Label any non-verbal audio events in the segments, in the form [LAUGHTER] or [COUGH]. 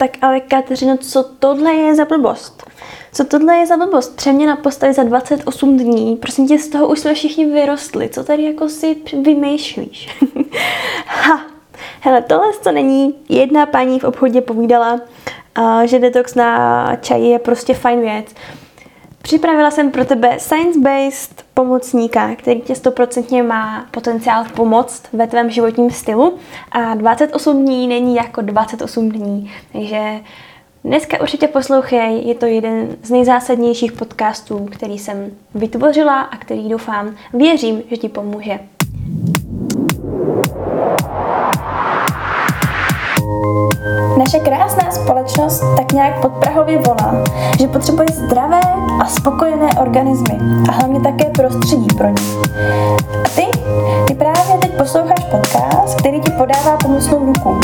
Tak ale Kateřino, co tohle je za blbost? Co tohle je za blbost? Přeměna postavy za 28 dní. Prosím tě, z toho už jsme všichni vyrostli. Co tady jako si vymýšlíš? [LAUGHS] ha, hele, tohle to není. Jedna paní v obchodě povídala, že detox na čaj je prostě fajn věc. Připravila jsem pro tebe science-based pomocníka, který tě stoprocentně má potenciál pomoct ve tvém životním stylu a 28 dní není jako 28 dní, takže dneska určitě poslouchej, je to jeden z nejzásadnějších podcastů, který jsem vytvořila a který doufám, věřím, že ti pomůže. Naše krásná společnost tak nějak podprahově volá, že potřebuje zdravé a spokojené organismy a hlavně také prostředí pro ně. A ty? Ty právě teď posloucháš podcast, který ti podává pomocnou ruku.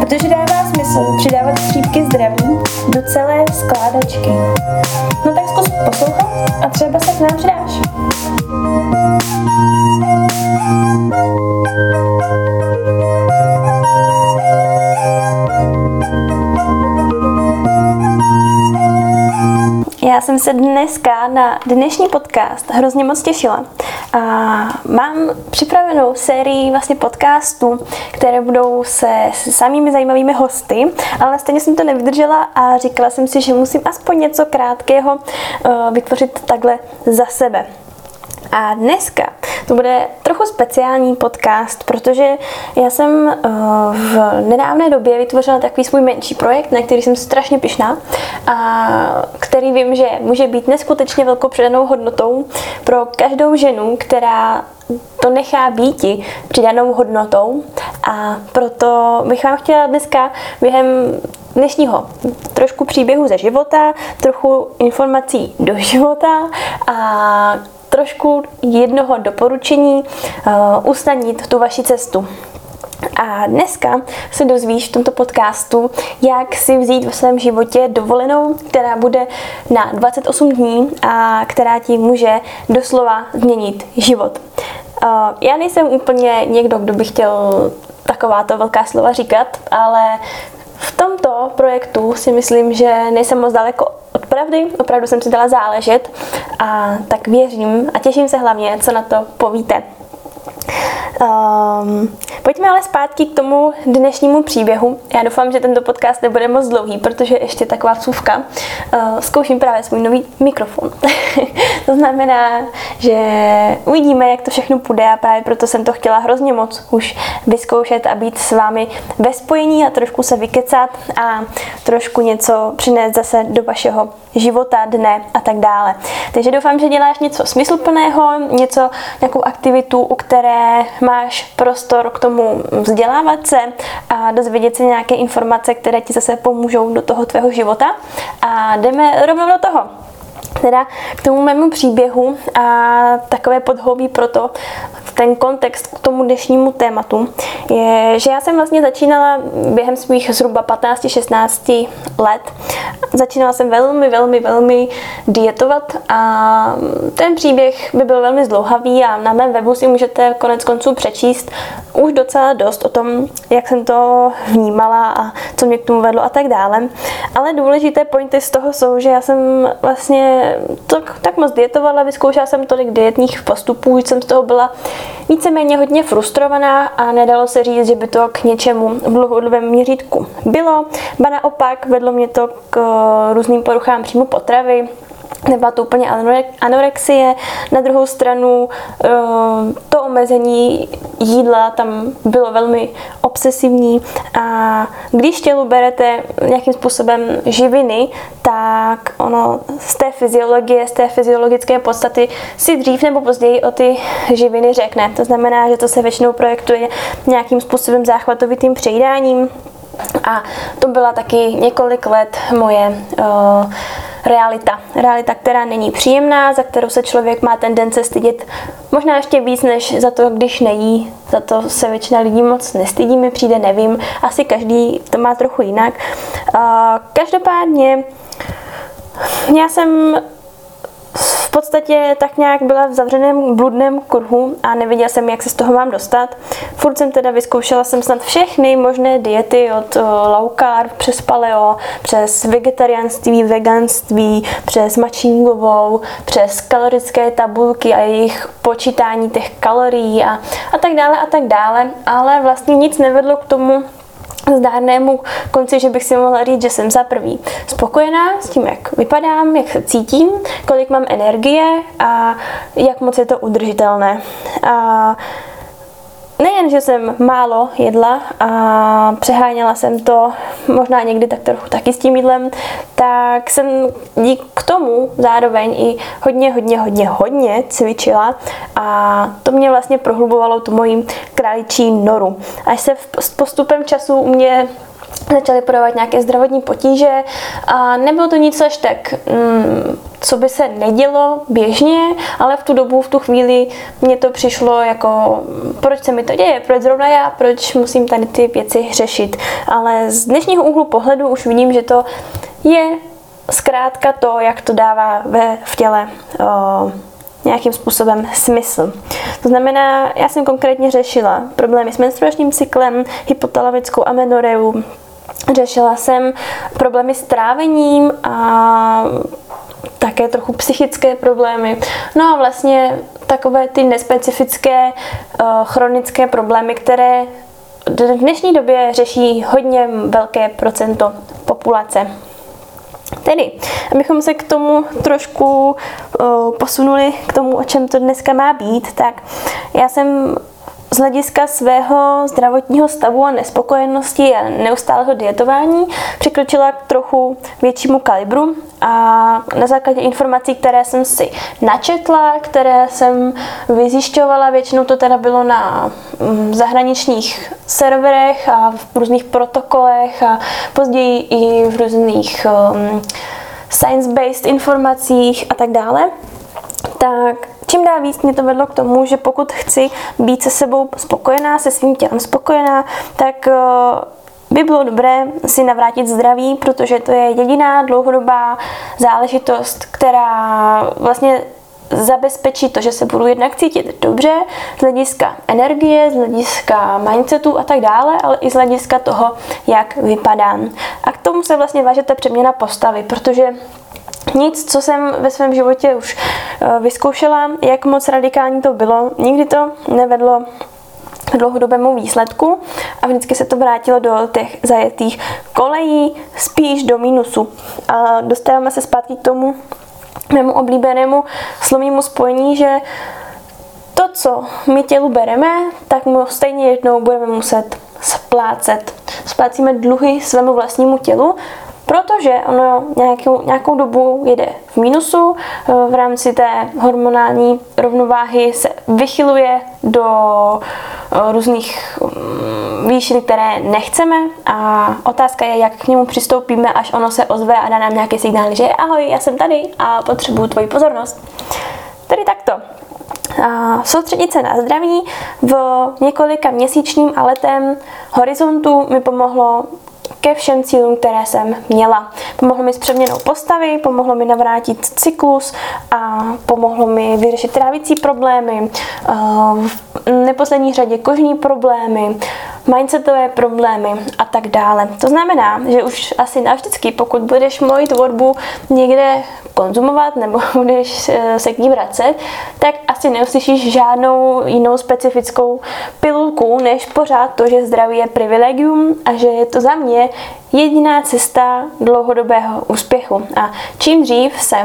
Protože dává smysl přidávat střípky zdraví do celé skládačky. No tak zkus poslouchat a třeba se k nám přidáš. Jsem se dneska na dnešní podcast hrozně moc těšila. A mám připravenou sérii vlastně podcastů, které budou se samými zajímavými hosty, ale stejně jsem to nevydržela a říkala jsem si, že musím aspoň něco krátkého uh, vytvořit takhle za sebe. A dneska to bude trochu speciální podcast, protože já jsem uh, v nedávné době vytvořila takový svůj menší projekt, na který jsem strašně pišná a který vím, že může být neskutečně velkou přidanou hodnotou pro každou ženu, která to nechá býti přidanou hodnotou. A proto bych vám chtěla dneska během dnešního trošku příběhu ze života, trochu informací do života a trošku jednoho doporučení uh, usnadnit tu vaši cestu. A dneska se dozvíš v tomto podcastu, jak si vzít ve svém životě dovolenou, která bude na 28 dní a která ti může doslova změnit život. Uh, já nejsem úplně někdo, kdo by chtěl takováto velká slova říkat, ale v tomto projektu si myslím, že nejsem moc daleko od pravdy, opravdu jsem si dala záležet a tak věřím a těším se hlavně, co na to povíte. Um, pojďme ale zpátky k tomu dnešnímu příběhu. Já doufám, že tento podcast nebude moc dlouhý, protože ještě taková vsuvka. Uh, zkouším právě svůj nový mikrofon. [LAUGHS] to znamená, že uvidíme, jak to všechno půjde a právě proto jsem to chtěla hrozně moc už vyzkoušet a být s vámi ve spojení a trošku se vykecat a trošku něco přinést zase do vašeho života, dne a tak dále. Takže doufám, že děláš něco smysluplného, něco, nějakou aktivitu, u které máš prostor k tomu vzdělávat se a dozvědět se nějaké informace, které ti zase pomůžou do toho tvého života. A jdeme rovnou do toho teda k tomu mému příběhu a takové podhoubí pro to, ten kontext k tomu dnešnímu tématu, je, že já jsem vlastně začínala během svých zhruba 15-16 let. Začínala jsem velmi, velmi, velmi dietovat a ten příběh by byl velmi zdlouhavý a na mém webu si můžete konec konců přečíst už docela dost o tom, jak jsem to vnímala a co mě k tomu vedlo a tak dále. Ale důležité pointy z toho jsou, že já jsem vlastně tak, tak moc dietovala, vyzkoušela jsem tolik dietních postupů, že jsem z toho byla víceméně hodně frustrovaná a nedalo se říct, že by to k něčemu v dlouhodobém měřítku bylo. Ba naopak vedlo mě to k různým poruchám příjmu potravy, nebyla to úplně anorexie. Na druhou stranu eh, to omezení jídla tam bylo velmi obsesivní a když tělu berete nějakým způsobem živiny, tak ono z té fyziologie, z té fyziologické podstaty si dřív nebo později o ty živiny řekne. To znamená, že to se většinou projektuje nějakým způsobem záchvatovitým přejídáním a to byla taky několik let moje uh, realita. Realita, která není příjemná, za kterou se člověk má tendence stydět možná ještě víc, než za to, když nejí. Za to se většina lidí moc nestydí, mi přijde, nevím. Asi každý to má trochu jinak. Každopádně já jsem v podstatě tak nějak byla v zavřeném bludném kruhu a nevěděla jsem, jak se z toho mám dostat. Furt jsem teda vyzkoušela jsem snad všechny možné diety od low carb přes paleo, přes vegetariánství, veganství, přes mačingovou, přes kalorické tabulky a jejich počítání těch kalorií a, a tak dále a tak dále, ale vlastně nic nevedlo k tomu, zdárnému konci, že bych si mohla říct, že jsem za prvý spokojená s tím, jak vypadám, jak se cítím, kolik mám energie a jak moc je to udržitelné. A nejen, že jsem málo jedla a přeháněla jsem to možná někdy tak trochu taky s tím jídlem, tak jsem dík k tomu zároveň i hodně, hodně, hodně, hodně cvičila a to mě vlastně prohlubovalo tu moji králičí noru. Až se postupem času u mě začaly projevovat nějaké zdravotní potíže a nebylo to nic až tak, mm, co by se nedělo běžně, ale v tu dobu, v tu chvíli mně to přišlo jako, proč se mi to děje, proč zrovna já, proč musím tady ty věci řešit. Ale z dnešního úhlu pohledu už vidím, že to je zkrátka to, jak to dává ve, v těle o, nějakým způsobem smysl. To znamená, já jsem konkrétně řešila problémy s menstruačním cyklem, hypotalamickou amenoreu, Řešila jsem problémy s trávením a také trochu psychické problémy. No a vlastně takové ty nespecifické uh, chronické problémy, které v dnešní době řeší hodně velké procento populace. Tedy, abychom se k tomu trošku uh, posunuli, k tomu, o čem to dneska má být, tak já jsem z hlediska svého zdravotního stavu a nespokojenosti a neustálého dietování přikročila k trochu většímu kalibru. A na základě informací, které jsem si načetla, které jsem vyzjišťovala, většinou to teda bylo na mm, zahraničních serverech a v různých protokolech a později i v různých um, science-based informacích a tak dále, tak čím dál víc mě to vedlo k tomu, že pokud chci být se sebou spokojená, se svým tělem spokojená, tak eh, by bylo dobré si navrátit zdraví, protože to je jediná dlouhodobá záležitost, která vlastně zabezpečí to, že se budu jednak cítit dobře z hlediska energie, z hlediska mindsetu a tak dále, ale i z hlediska toho, jak vypadám. A k tomu se vlastně váže ta přeměna postavy, protože nic, co jsem ve svém životě už eh, vyzkoušela, jak moc radikální to bylo, nikdy to nevedlo k dlouhodobému výsledku a vždycky se to vrátilo do těch zajetých kolejí, spíš do mínusu. A dostáváme se zpátky k tomu mému oblíbenému slovnímu spojení, že to, co my tělu bereme, tak mu stejně jednou budeme muset splácet. Splácíme dluhy svému vlastnímu tělu protože ono nějakou, nějakou dobu jede v mínusu, eh, v rámci té hormonální rovnováhy se vychyluje do eh, různých mm, výšin, které nechceme a otázka je, jak k němu přistoupíme, až ono se ozve a dá nám nějaký signál, že ahoj, já jsem tady a potřebuju tvoji pozornost. Tedy takto. A soustředit se na zdraví v několika měsíčním a letem horizontu mi pomohlo ke všem cílům, které jsem měla. Pomohlo mi s přeměnou postavy, pomohlo mi navrátit cyklus a pomohlo mi vyřešit trávicí problémy, v neposlední řadě kožní problémy, mindsetové problémy a tak dále. To znamená, že už asi navždycky, pokud budeš moji tvorbu někde konzumovat nebo [LAUGHS] budeš eh, se k ní vracet, tak asi neuslyšíš žádnou jinou specifickou pilulku, než pořád to, že zdraví je privilegium a že je to za mě jediná cesta dlouhodobého úspěchu. A čím dřív se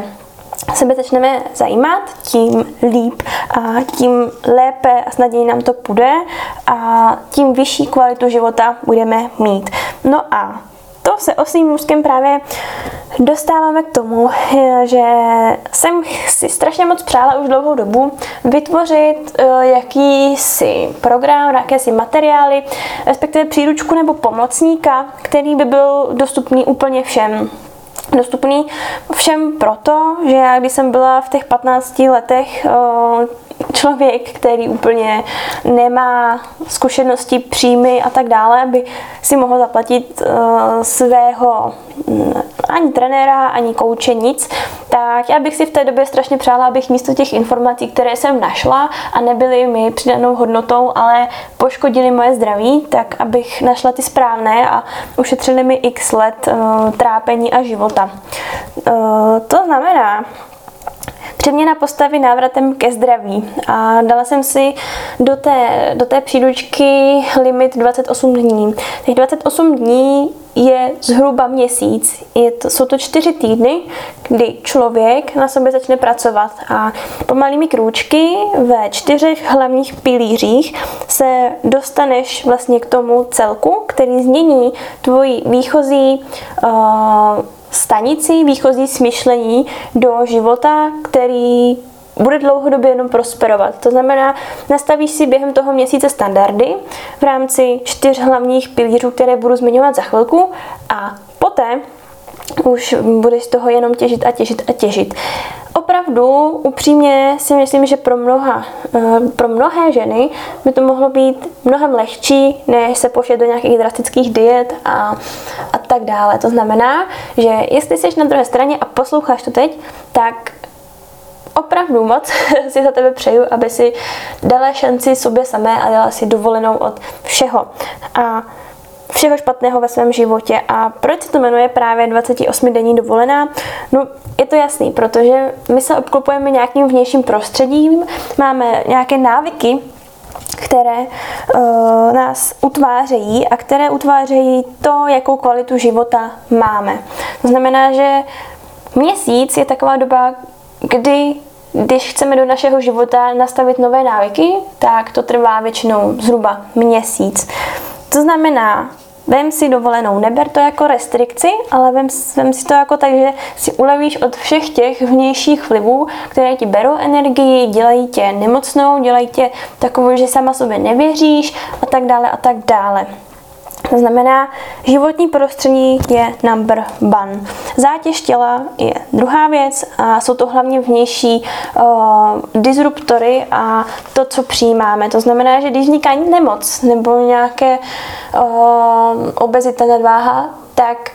sebe začneme zajímat, tím líp a tím lépe a snadněji nám to půjde a tím vyšší kvalitu života budeme mít. No a to se osým mužským právě dostáváme k tomu, že jsem si strašně moc přála už dlouhou dobu vytvořit eh, jakýsi program, jakési materiály, respektive příručku nebo pomocníka, který by byl dostupný úplně všem dostupný všem proto, že já když jsem byla v těch 15 letech člověk, který úplně nemá zkušenosti, příjmy a tak dále, by si mohl zaplatit uh, svého mm, ani trenéra, ani kouče, nic, tak já bych si v té době strašně přála, abych místo těch informací, které jsem našla a nebyly mi přidanou hodnotou, ale poškodily moje zdraví, tak abych našla ty správné a ušetřili mi x let uh, trápení a života. Uh, to znamená, Přeměna postavy návratem ke zdraví. A dala jsem si do té, do té příručky limit 28 dní. Těch 28 dní je zhruba měsíc. Je to, jsou to čtyři týdny, kdy člověk na sobě začne pracovat a pomalými krůčky ve čtyřech hlavních pilířích se dostaneš vlastně k tomu celku, který změní tvoji výchozí uh, stanici, výchozí smyšlení do života, který bude dlouhodobě jenom prosperovat. To znamená, nastavíš si během toho měsíce standardy v rámci čtyř hlavních pilířů, které budu zmiňovat za chvilku a poté už budeš z toho jenom těžit a těžit a těžit. Opravdu, upřímně si myslím, že pro, mnoha, eh, pro mnohé ženy by to mohlo být mnohem lehčí, než se pošet do nějakých drastických diet a, a tak dále. To znamená, že jestli jsi na druhé straně a posloucháš to teď, tak opravdu moc [LAUGHS] si za tebe přeju, aby si dala šanci sobě samé a dala si dovolenou od všeho. A všeho špatného ve svém životě. A proč se to jmenuje právě 28 denní dovolená? No, je to jasný, protože my se obklopujeme nějakým vnějším prostředím, máme nějaké návyky, které uh, nás utvářejí a které utvářejí to, jakou kvalitu života máme. To znamená, že měsíc je taková doba, kdy když chceme do našeho života nastavit nové návyky, tak to trvá většinou zhruba měsíc. To znamená, Vem si dovolenou, neber to jako restrikci, ale vem, vem si to jako tak, že si ulevíš od všech těch vnějších vlivů, které ti berou energii, dělají tě nemocnou, dělají tě takovou, že sama sobě nevěříš a tak dále a tak dále. To znamená, životní prostředí je number one. Zátěž těla je druhá věc a jsou to hlavně vnější uh, disruptory a to, co přijímáme. To znamená, že když vzniká nemoc nebo nějaké uh, obezita, nadváha, tak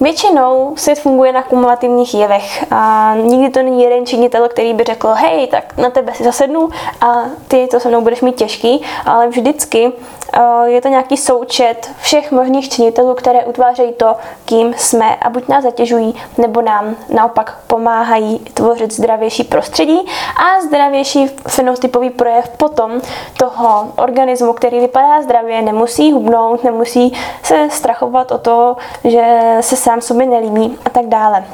Většinou svět funguje na kumulativních jevech a nikdy to není jeden činitel, který by řekl, hej, tak na tebe si zasednu a ty to se mnou budeš mít těžký, ale vždycky je to nějaký součet všech možných činitelů, které utvářejí to, kým jsme a buď nás zatěžují, nebo nám naopak pomáhají tvořit zdravější prostředí a zdravější fenotypový projev potom toho organismu, který vypadá zdravě, nemusí hubnout, nemusí se strachovat o to, že se sám sobě nelíbí a tak dále.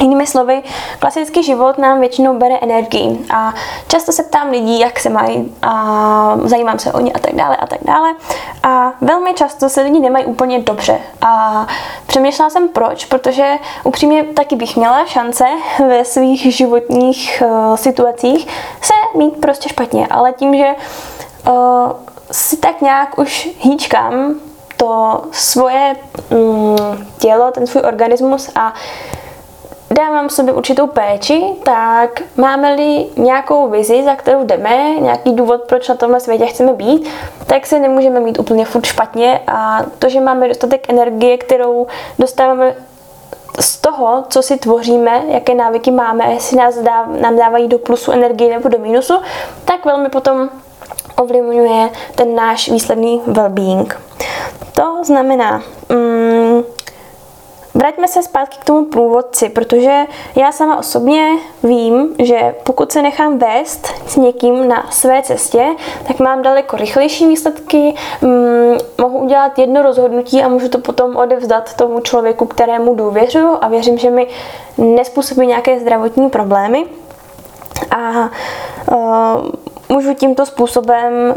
Jinými slovy, klasický život nám většinou bere energii. A často se ptám lidí, jak se mají a zajímám se o ně a tak dále a tak dále. A velmi často se lidi nemají úplně dobře. A přemýšlela jsem proč, protože upřímně taky bych měla šance ve svých životních uh, situacích se mít prostě špatně, ale tím, že uh, si tak nějak už hýčkám to svoje mm, tělo, ten svůj organismus a dávám sobě určitou péči, tak máme-li nějakou vizi, za kterou jdeme, nějaký důvod, proč na tomhle světě chceme být, tak se nemůžeme mít úplně furt špatně a to, že máme dostatek energie, kterou dostáváme z toho, co si tvoříme, jaké návyky máme, jestli nás dá, nám dávají do plusu energie nebo do mínusu, tak velmi potom ovlivňuje ten náš výsledný well-being. To znamená, mm, Vraťme se zpátky k tomu průvodci, protože já sama osobně vím, že pokud se nechám vést s někým na své cestě, tak mám daleko rychlejší výsledky, mm, mohu udělat jedno rozhodnutí a můžu to potom odevzdat tomu člověku, kterému důvěřuju a věřím, že mi nespůsobí nějaké zdravotní problémy. A uh, můžu tímto způsobem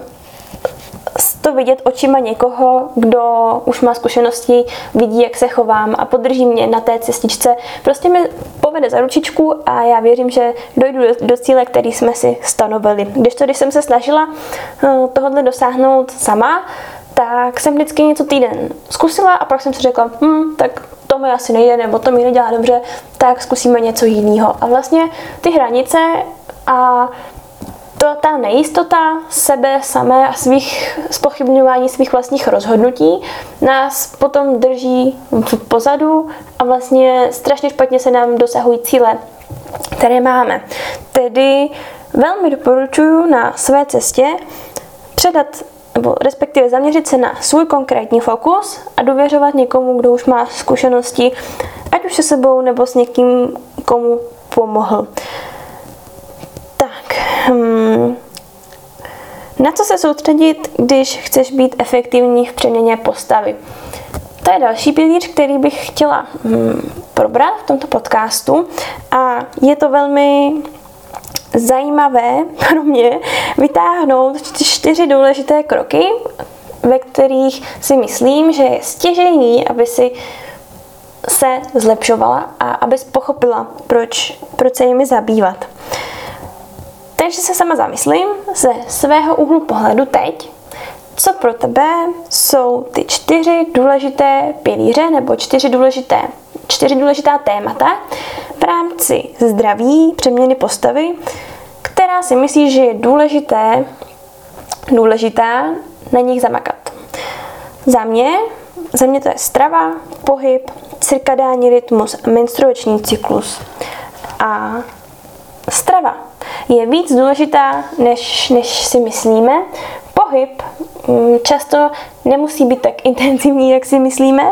to vidět očima někoho, kdo už má zkušenosti, vidí, jak se chovám a podrží mě na té cestičce. Prostě mi povede za ručičku a já věřím, že dojdu do, do cíle, který jsme si stanovili. Když to, když jsem se snažila eh, tohle dosáhnout sama, tak jsem vždycky něco týden zkusila a pak jsem si řekla, hm, tak to mi asi nejde, nebo to mi nedělá dobře, tak zkusíme něco jiného. A vlastně ty hranice a to, ta nejistota sebe samé a svých spochybňování svých vlastních rozhodnutí nás potom drží pozadu a vlastně strašně špatně se nám dosahují cíle, které máme. Tedy velmi doporučuji na své cestě předat nebo respektive zaměřit se na svůj konkrétní fokus a důvěřovat někomu, kdo už má zkušenosti, ať už se sebou nebo s někým, komu pomohl. Hmm, na co se soustředit, když chceš být efektivní v přeměně postavy? To je další pilíř, který bych chtěla hmm, probrat v tomto podcastu a je to velmi zajímavé pro mě vytáhnout čtyři důležité kroky, ve kterých si myslím, že je stěžení, aby si se zlepšovala a abys pochopila, proč, proč se jimi zabývat. Takže se sama zamyslím ze svého úhlu pohledu teď, co pro tebe jsou ty čtyři důležité pilíře nebo čtyři důležité, čtyři důležitá témata v rámci zdraví, přeměny postavy, která si myslíš, že je důležité, důležitá na nich zamakat. Za mě, za mě to je strava, pohyb, cirkadální rytmus menstruační cyklus. A strava je víc důležitá, než, než si myslíme. Pohyb mm, často nemusí být tak intenzivní, jak si myslíme.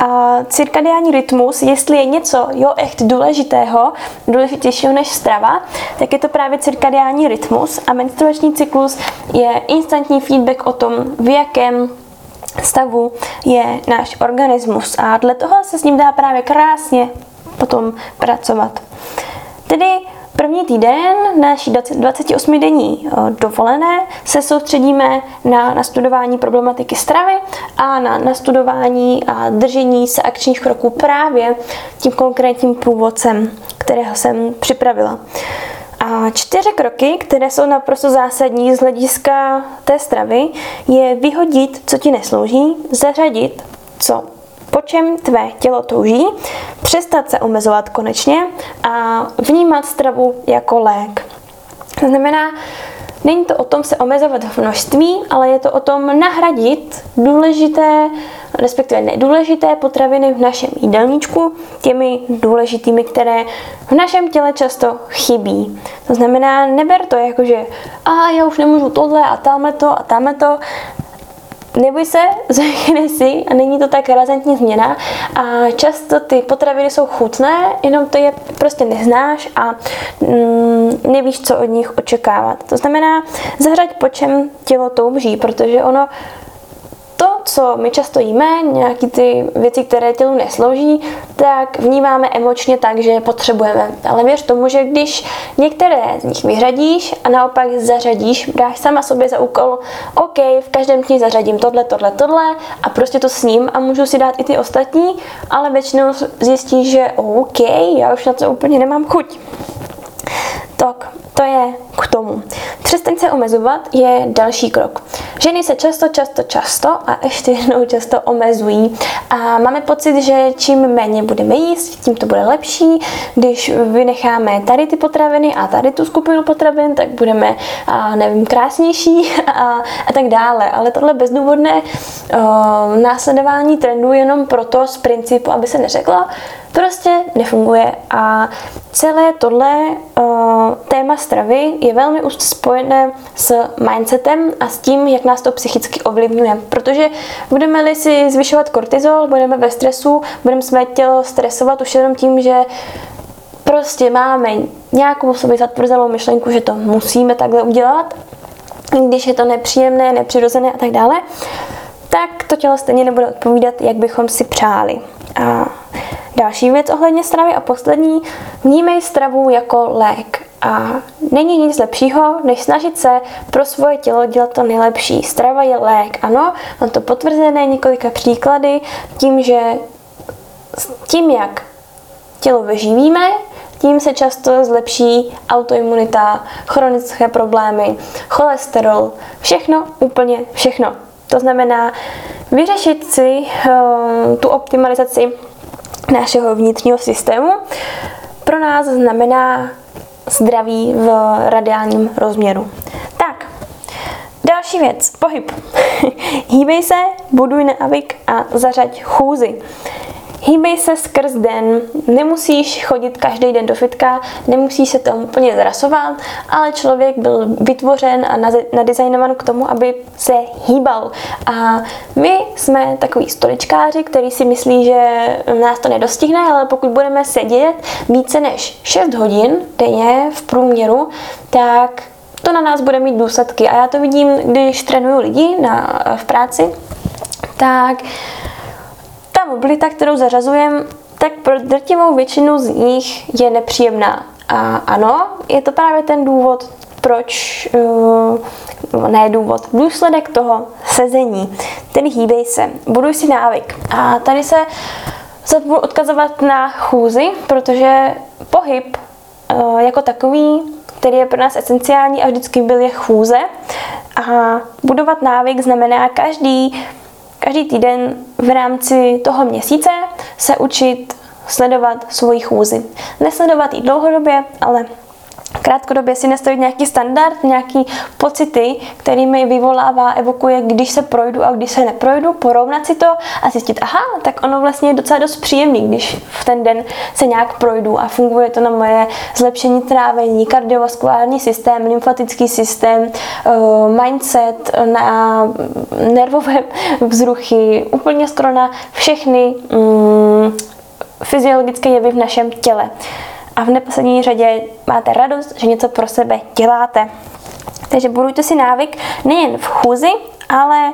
A cirkadiální rytmus, jestli je něco jo echt důležitého, důležitějšího než strava, tak je to právě cirkadiální rytmus a menstruační cyklus je instantní feedback o tom, v jakém stavu je náš organismus a dle toho se s ním dá právě krásně potom pracovat. Tedy První týden naší 28-denní dovolené se soustředíme na nastudování problematiky stravy a na nastudování a držení se akčních kroků právě tím konkrétním průvodcem, kterého jsem připravila. A čtyři kroky, které jsou naprosto zásadní z hlediska té stravy, je vyhodit, co ti neslouží, zařadit, co po čem tvé tělo touží, přestat se omezovat konečně a vnímat stravu jako lék. To znamená, není to o tom se omezovat v množství, ale je to o tom nahradit důležité, respektive nedůležité potraviny v našem jídelníčku těmi důležitými, které v našem těle často chybí. To znamená, neber to jako, že a já už nemůžu tohle a tamhle to a tamhle to, neboj se, [LAUGHS] zvykne si a není to tak razantní změna a často ty potraviny jsou chutné, jenom to je prostě neznáš a mm, nevíš, co od nich očekávat. To znamená, zahraď po čem tělo touží, protože ono co my často jíme, nějaký ty věci, které tělu neslouží, tak vnímáme emočně tak, že je potřebujeme. Ale věř tomu, že když některé z nich vyřadíš a naopak zařadíš, dáš sama sobě za úkol, OK, v každém dni zařadím tohle, tohle, tohle a prostě to s ním a můžu si dát i ty ostatní, ale většinou zjistíš, že OK, já už na to úplně nemám chuť. Tak, to je k tomu. Přestaň se omezovat je další krok. Ženy se často, často, často a ještě jednou často omezují a máme pocit, že čím méně budeme jíst, tím to bude lepší. Když vynecháme tady ty potraviny a tady tu skupinu potravin, tak budeme, a nevím, krásnější [LAUGHS] a, a tak dále. Ale tohle bezdůvodné o, následování trendů jenom proto z principu, aby se neřekla, prostě nefunguje a celé tohle uh, téma stravy je velmi úzce spojené s mindsetem a s tím, jak nás to psychicky ovlivňuje. Protože budeme-li si zvyšovat kortizol, budeme ve stresu, budeme své tělo stresovat už jenom tím, že prostě máme nějakou sobě zatvrzelou myšlenku, že to musíme takhle udělat, když je to nepříjemné, nepřirozené a tak dále, tak to tělo stejně nebude odpovídat, jak bychom si přáli. A Další věc ohledně stravy a poslední, vnímej stravu jako lék. A není nic lepšího, než snažit se pro svoje tělo dělat to nejlepší. Strava je lék, ano, mám to potvrzené několika příklady, tím, že tím, jak tělo vyživíme, tím se často zlepší autoimunita, chronické problémy, cholesterol, všechno, úplně všechno. To znamená vyřešit si uh, tu optimalizaci našeho vnitřního systému pro nás znamená zdraví v radiálním rozměru. Tak, další věc, pohyb. [LAUGHS] Hýbej se, buduj neavik a zařaď chůzi. Hýbej se skrz den, nemusíš chodit každý den do fitka, nemusíš se tomu úplně zrasovat, ale člověk byl vytvořen a nadizajnovan k tomu, aby se hýbal. A my jsme takový stoličkáři, který si myslí, že nás to nedostihne, ale pokud budeme sedět více než 6 hodin denně v průměru, tak to na nás bude mít důsledky. A já to vidím, když trénuju lidi na, v práci, tak ta mobilita, kterou zařazujeme, tak pro drtivou většinu z nich je nepříjemná. A ano, je to právě ten důvod, proč, uh, ne důvod, důsledek toho sezení. Tedy hýbej se, buduj si návyk. A tady se se budu odkazovat na chůzi, protože pohyb uh, jako takový, který je pro nás esenciální a vždycky byl je chůze. A budovat návyk znamená každý každý týden v rámci toho měsíce se učit sledovat svoji chůzi. Nesledovat ji dlouhodobě, ale krátkodobě si nastavit nějaký standard, nějaký pocity, který mi vyvolává, evokuje, když se projdu a když se neprojdu, porovnat si to a zjistit, aha, tak ono vlastně je docela dost příjemný, když v ten den se nějak projdu a funguje to na moje zlepšení trávení, kardiovaskulární systém, lymfatický systém, eh, mindset, na nervové vzruchy, úplně skoro na všechny mm, fyziologické jevy v našem těle a v neposlední řadě máte radost, že něco pro sebe děláte. Takže budujte si návyk nejen v chůzi, ale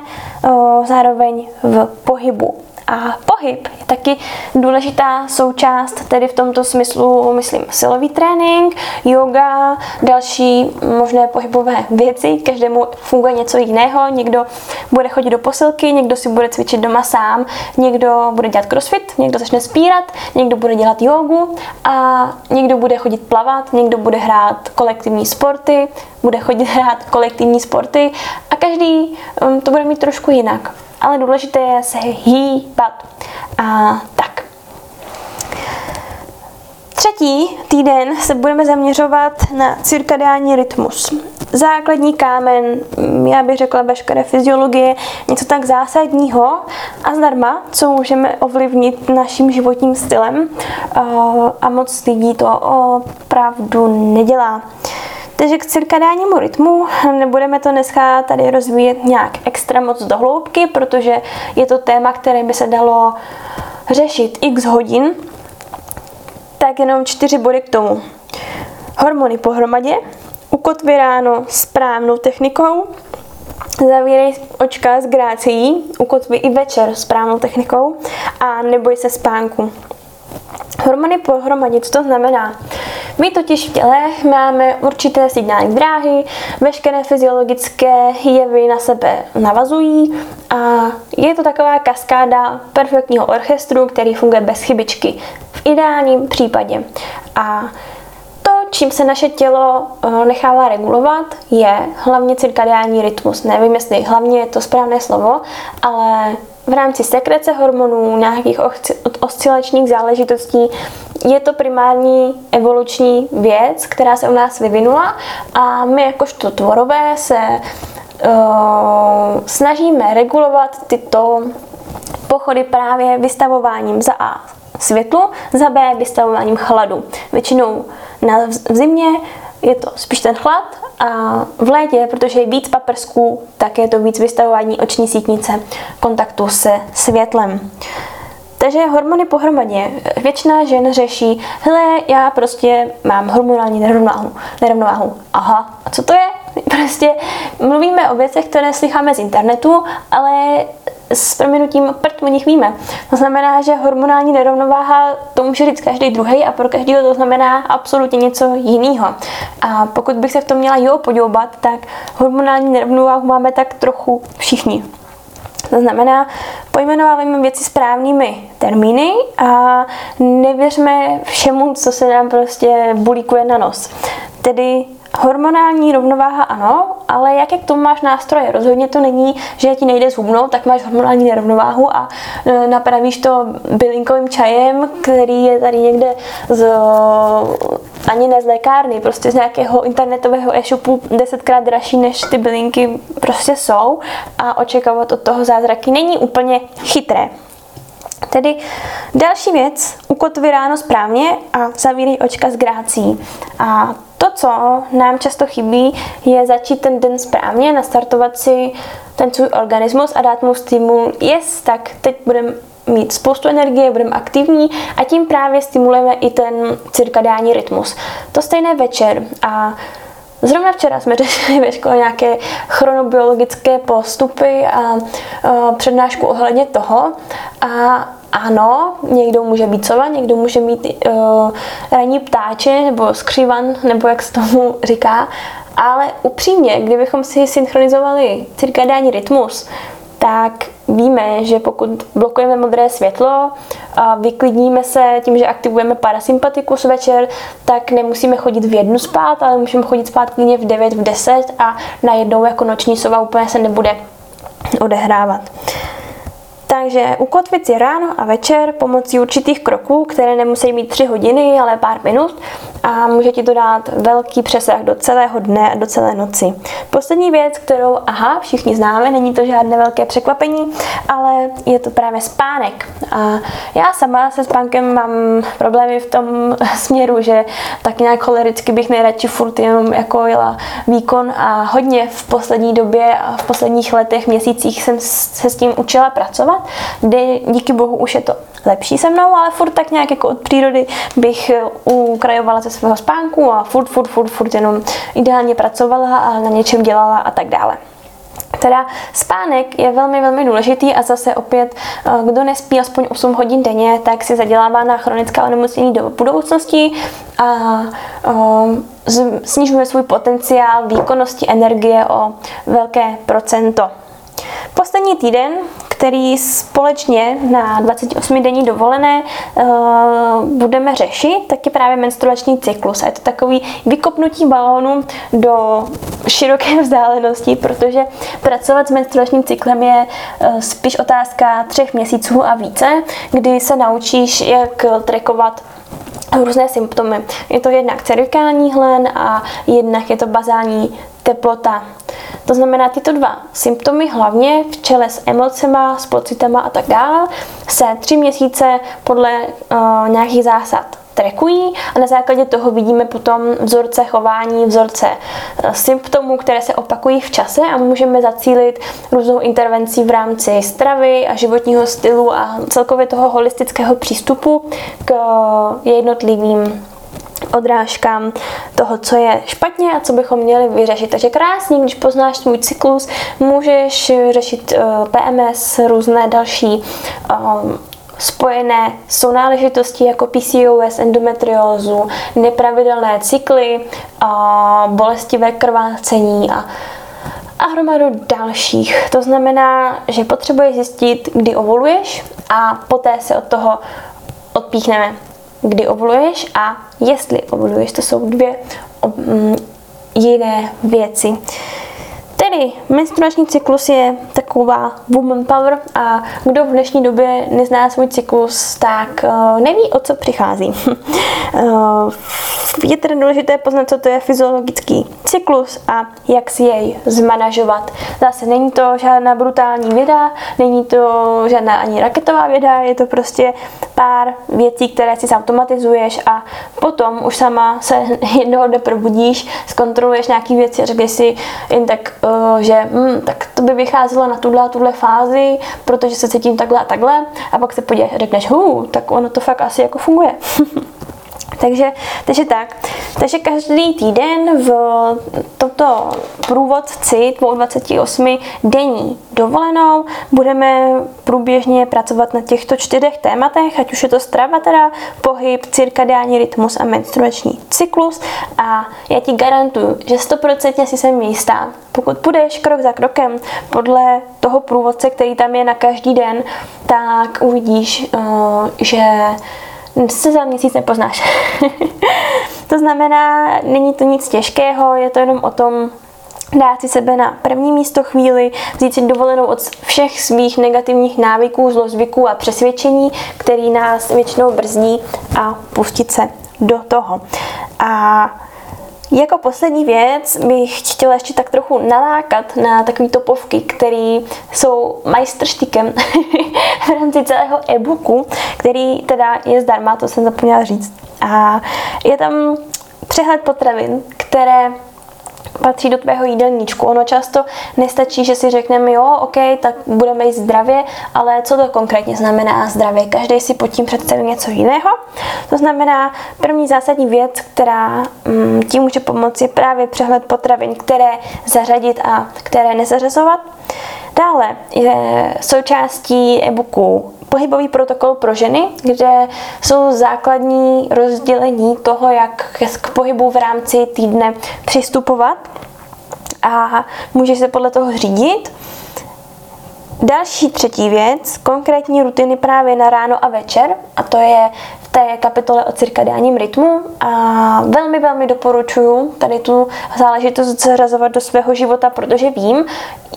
o, zároveň v pohybu. A pohyb je taky důležitá součást, tedy v tomto smyslu, myslím, silový trénink, yoga, další možné pohybové věci. Každému funguje něco jiného. Někdo bude chodit do posilky, někdo si bude cvičit doma sám, někdo bude dělat crossfit, někdo začne spírat, někdo bude dělat jogu a někdo bude chodit plavat, někdo bude hrát kolektivní sporty, bude chodit [LAUGHS] hrát kolektivní sporty a každý um, to bude mít trošku jinak ale důležité je se hýbat. A tak. Třetí týden se budeme zaměřovat na cirkadiální rytmus. Základní kámen, já bych řekla veškeré fyziologie, něco tak zásadního a zdarma, co můžeme ovlivnit naším životním stylem a moc lidí to opravdu nedělá. Takže k cirkadiálnímu rytmu nebudeme to dneska tady rozvíjet nějak extra moc do hloubky, protože je to téma, které by se dalo řešit x hodin, tak jenom čtyři body k tomu. Hormony pohromadě, ukotvi ráno správnou technikou, zavírej očka s grácií, ukotvi i večer správnou technikou a neboj se spánku. Hormony pohromadě, co to znamená? My totiž v těle máme určité signální dráhy, veškeré fyziologické jevy na sebe navazují a je to taková kaskáda perfektního orchestru, který funguje bez chybičky v ideálním případě. A to, čím se naše tělo eh, nechává regulovat, je hlavně cirkadiální rytmus. Nevím, jestli hlavně je to správné slovo, ale v rámci sekrece hormonů, nějakých oscilačních záležitostí, je to primární evoluční věc, která se u nás vyvinula a my jakožto tvorové se uh, snažíme regulovat tyto pochody právě vystavováním za A světlu, za B vystavováním chladu. Většinou na, v zimě je to spíš ten chlad a v létě, protože je víc paprsků, tak je to víc vystavování oční sítnice, kontaktu se světlem. Takže hormony pohromadě. Většina žen řeší, hele, já prostě mám hormonální nerovnováhu. Aha, a co to je? Prostě mluvíme o věcech, které slycháme z internetu, ale s proměnutím prd o nich víme. To znamená, že hormonální nerovnováha to může říct každý druhý a pro každého to znamená absolutně něco jiného. A pokud bych se v tom měla jo podívat, tak hormonální nerovnováhu máme tak trochu všichni. To znamená, pojmenováváme věci správnými termíny a nevěřme všemu, co se nám prostě bulíkuje na nos. Tedy Hormonální rovnováha ano, ale jaké k tomu máš nástroje? Rozhodně to není, že ti nejde zhubnout, tak máš hormonální nerovnováhu a e, napravíš to bylinkovým čajem, který je tady někde z ani ne z lékárny, prostě z nějakého internetového e-shopu desetkrát dražší, než ty bylinky prostě jsou a očekávat od toho zázraky není úplně chytré. Tedy další věc, ukotvi ráno správně a zavírej očka s grácí. A to, co nám často chybí, je začít ten den správně, nastartovat si ten svůj organismus a dát mu stimul, yes, tak teď budeme mít spoustu energie, budeme aktivní a tím právě stimulujeme i ten cirkadiální rytmus. To stejné večer a Zrovna včera jsme [LAUGHS] řešili ve škole nějaké chronobiologické postupy a, a přednášku ohledně toho. A ano, někdo může být sova, někdo může mít uh, ranní ptáče nebo skřivan, nebo jak se tomu říká, ale upřímně, kdybychom si synchronizovali cirkadiální rytmus, tak víme, že pokud blokujeme modré světlo a vyklidníme se tím, že aktivujeme parasympatikus večer, tak nemusíme chodit v jednu spát, ale můžeme chodit spát klidně v 9, v 10 a najednou jako noční sova úplně se nebude odehrávat. Takže ukotvit si ráno a večer pomocí určitých kroků, které nemusí mít 3 hodiny, ale pár minut a může ti to dát velký přesah do celého dne a do celé noci. Poslední věc, kterou, aha, všichni známe, není to žádné velké překvapení, ale je to právě spánek. A já sama se spánkem mám problémy v tom [LAUGHS] směru, že tak nějak cholericky bych nejradši furt jenom jako jela výkon a hodně v poslední době a v posledních letech, měsících jsem se s tím učila pracovat kde díky bohu už je to lepší se mnou, ale furt tak nějak jako od přírody bych eh, ukrajovala ze svého spánku a furt, furt, furt, furt jenom ideálně pracovala a na něčem dělala a tak dále. Teda spánek je velmi, velmi důležitý a zase opět, eh, kdo nespí aspoň 8 hodin denně, tak si zadělává na chronická onemocnění do budoucnosti a um, snižuje svůj potenciál výkonnosti energie o velké procento. Poslední týden, který společně na 28 denní dovolené uh, budeme řešit, tak je právě menstruační cyklus. A je to takový vykopnutí balónu do široké [LAUGHS] vzdálenosti, protože pracovat s menstruačním cyklem je uh, spíš otázka třech měsíců a více, kdy se naučíš, jak trekovat různé symptomy. Je to jednak cervikální hlen a jednak je to bazální teplota. To znamená, tyto dva symptomy, hlavně v čele s emocema, s pocitama a tak dále, se tři měsíce podle uh, nějakých zásad trekují a na základě toho vidíme potom vzorce chování, vzorce eh, symptomů, které se opakují v čase a můžeme zacílit různou intervencí v rámci stravy a životního stylu a celkově toho holistického přístupu k eh, jednotlivým odrážkám toho, co je špatně a co bychom měli vyřešit. Takže krásně, když poznáš svůj cyklus, můžeš řešit eh, PMS, různé další um, spojené sounáležitosti jako PCOS, endometriózu, nepravidelné cykly, uh, bolestivé krvácení a a hromadu dalších. To znamená, že potřebuješ zjistit, kdy ovoluješ a poté se od toho odpíchneme kdy ovuluješ a jestli ovuluješ. To jsou dvě mm, jiné věci. Tedy menstruační cyklus je taková woman power a kdo v dnešní době nezná svůj cyklus, tak uh, neví, o co přichází. uh, [LAUGHS] je tedy důležité poznat, co to je fyziologický cyklus a jak si jej zmanažovat. Zase není to žádná brutální věda, není to žádná ani raketová věda, je to prostě pár věcí, které si zautomatizuješ a potom už sama se [LAUGHS] jednoho dne probudíš, zkontroluješ nějaké věci a řekneš si jen tak uh, že hm, tak to by vycházelo na tuhle a tuhle fázi, protože se cítím takhle a takhle a pak se podíváš a řekneš, hu, tak ono to fakt asi jako funguje. [LAUGHS] takže, takže tak. Takže každý týden v tomto průvodci 28 denní dovolenou budeme průběžně pracovat na těchto čtyřech tématech, ať už je to strava teda, pohyb, cirkadiální rytmus a menstruační cyklus a já ti garantuju, že 100% si jsem jistá, pokud půjdeš krok za krokem podle toho průvodce, který tam je na každý den, tak uvidíš, eh, že se za měsíc nepoznáš. [LAUGHS] to znamená, není to nic těžkého, je to jenom o tom, dát si sebe na první místo chvíli, vzít si dovolenou od všech svých negativních návyků, zlozvyků a přesvědčení, který nás většinou brzdí a pustit se do toho. A jako poslední věc bych chtěla ještě tak trochu nalákat na takové topovky, které jsou majstrštykem [LAUGHS] v rámci celého e-booku, který teda je zdarma, to jsem zapomněla říct. A je tam přehled potravin, které patří do tvého jídelníčku. Ono často nestačí, že si řekneme, jo, OK, tak budeme jíst zdravě, ale co to konkrétně znamená zdravě? Každý si pod tím představí něco jiného. To znamená, první zásadní věc, která mm, tím může pomoci, je právě přehled potravin, které zařadit a které nezařazovat. Dále je součástí e-booku pohybový protokol pro ženy, kde jsou základní rozdělení toho, jak k pohybu v rámci týdne přistupovat a může se podle toho řídit. Další třetí věc, konkrétní rutiny právě na ráno a večer, a to je v té kapitole o cirkadiánním rytmu a velmi, velmi doporučuji tady tu záležitost zařazovat do svého života, protože vím,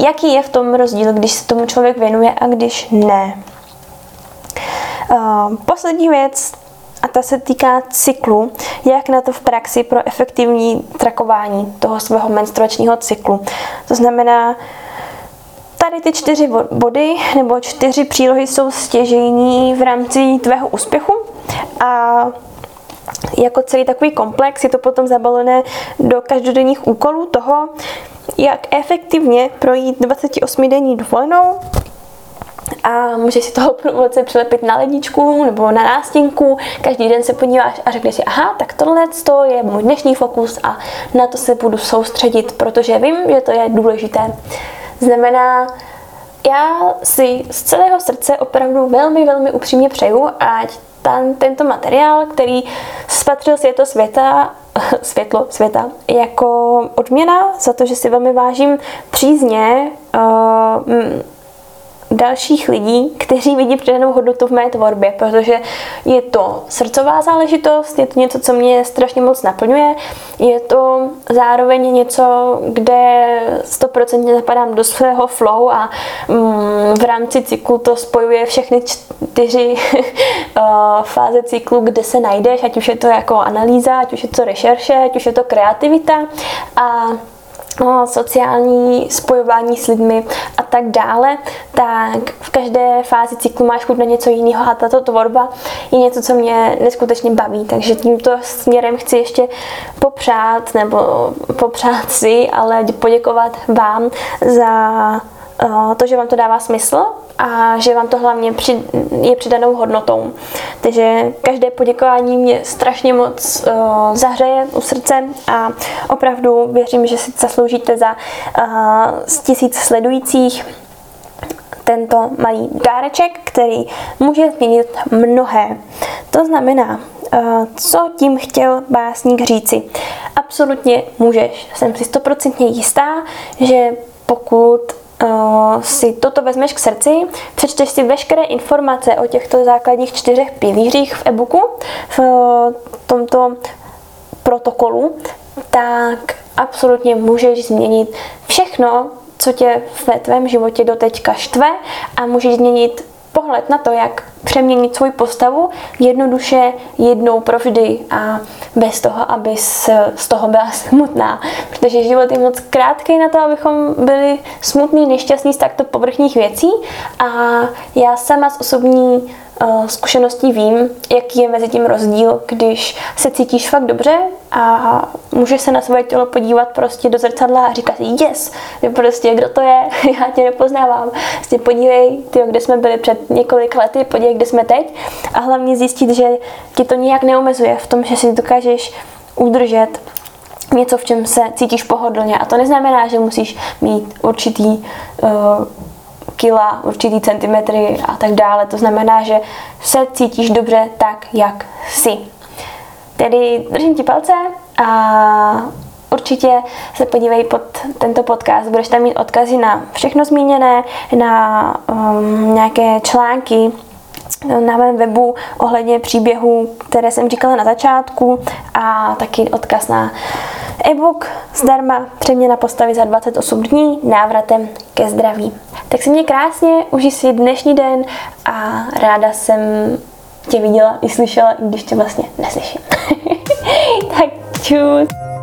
jaký je v tom rozdíl, když se tomu člověk věnuje a když ne. Uh, poslední věc, a ta se týká cyklu, jak na to v praxi pro efektivní trakování toho svého menstruačního cyklu. To znamená, tady ty čtyři body nebo čtyři přílohy jsou stěžejní v rámci tvého úspěchu a jako celý takový komplex je to potom zabalené do každodenních úkolů toho, jak efektivně projít 28 denní dovolenou a můžeš si toho průvodce přilepit na ledničku nebo na nástěnku. Každý den se podíváš a řekneš si, aha, tak tohle je můj dnešní fokus a na to se budu soustředit, protože vím, že to je důležité. Znamená, já si z celého srdce opravdu velmi, velmi upřímně přeju, ať ten, tento materiál, který spatřil světlo světa, [LAUGHS] světlo světa, jako odměna za to, že si velmi vážím přízně uh, dalších lidí, kteří vidí přidanou hodnotu v mé tvorbě, protože je to srdcová záležitost, je to něco, co mě strašně moc naplňuje, je to zároveň něco, kde 100% zapadám do svého flow a mm, v rámci cyklu to spojuje všechny čtyři uh, [LAUGHS] fáze cyklu, kde se najdeš, ať už je to jako analýza, ať už je to rešerše, ať už je to kreativita a sociální spojování s lidmi a tak dále, tak v každé fázi cyklu máš chuť na něco jiného a tato tvorba je něco, co mě neskutečně baví. Takže tímto směrem chci ještě popřát, nebo popřát si, ale poděkovat vám za to, že vám to dává smysl a že vám to hlavně je přidanou hodnotou. Takže každé poděkování mě strašně moc uh, zahřeje u srdce a opravdu věřím, že si zasloužíte za uh, tisíc sledujících tento malý dáreček, který může změnit mnohé. To znamená, co tím chtěl básník říci? Absolutně můžeš. Jsem si stoprocentně jistá, že pokud uh, si toto vezmeš k srdci, přečteš si veškeré informace o těchto základních čtyřech pilířích v e-booku, v uh, tomto protokolu, tak absolutně můžeš změnit všechno, co tě ve tvém životě doteďka štve a můžeš změnit pohled na to, jak přeměnit svou postavu jednoduše jednou provždy a bez toho, aby z toho byla smutná. Protože život je moc krátký na to, abychom byli smutný, nešťastní z takto povrchních věcí a já sama z osobní zkušeností vím, jaký je mezi tím rozdíl, když se cítíš fakt dobře a můžeš se na své tělo podívat prostě do zrcadla a říkat si yes, prostě kdo to je, [LAUGHS] já tě nepoznávám. Prostě podívej, tyjo, kde jsme byli před několik lety, podívej, kde jsme teď a hlavně zjistit, že ti to nijak neomezuje v tom, že si dokážeš udržet něco, v čem se cítíš pohodlně. A to neznamená, že musíš mít určitý uh, kila, určitý centimetry a tak dále. To znamená, že se cítíš dobře tak, jak jsi. Tedy držím ti palce a určitě se podívej pod tento podcast. Budeš tam mít odkazy na všechno zmíněné, na um, nějaké články, na mém webu ohledně příběhů, které jsem říkala na začátku a taky odkaz na e-book zdarma přeměna postavy za 28 dní návratem ke zdraví. Tak si mě krásně, užij si dnešní den a ráda jsem tě viděla i slyšela, i když tě vlastně neslyším. [LAUGHS] tak Čus.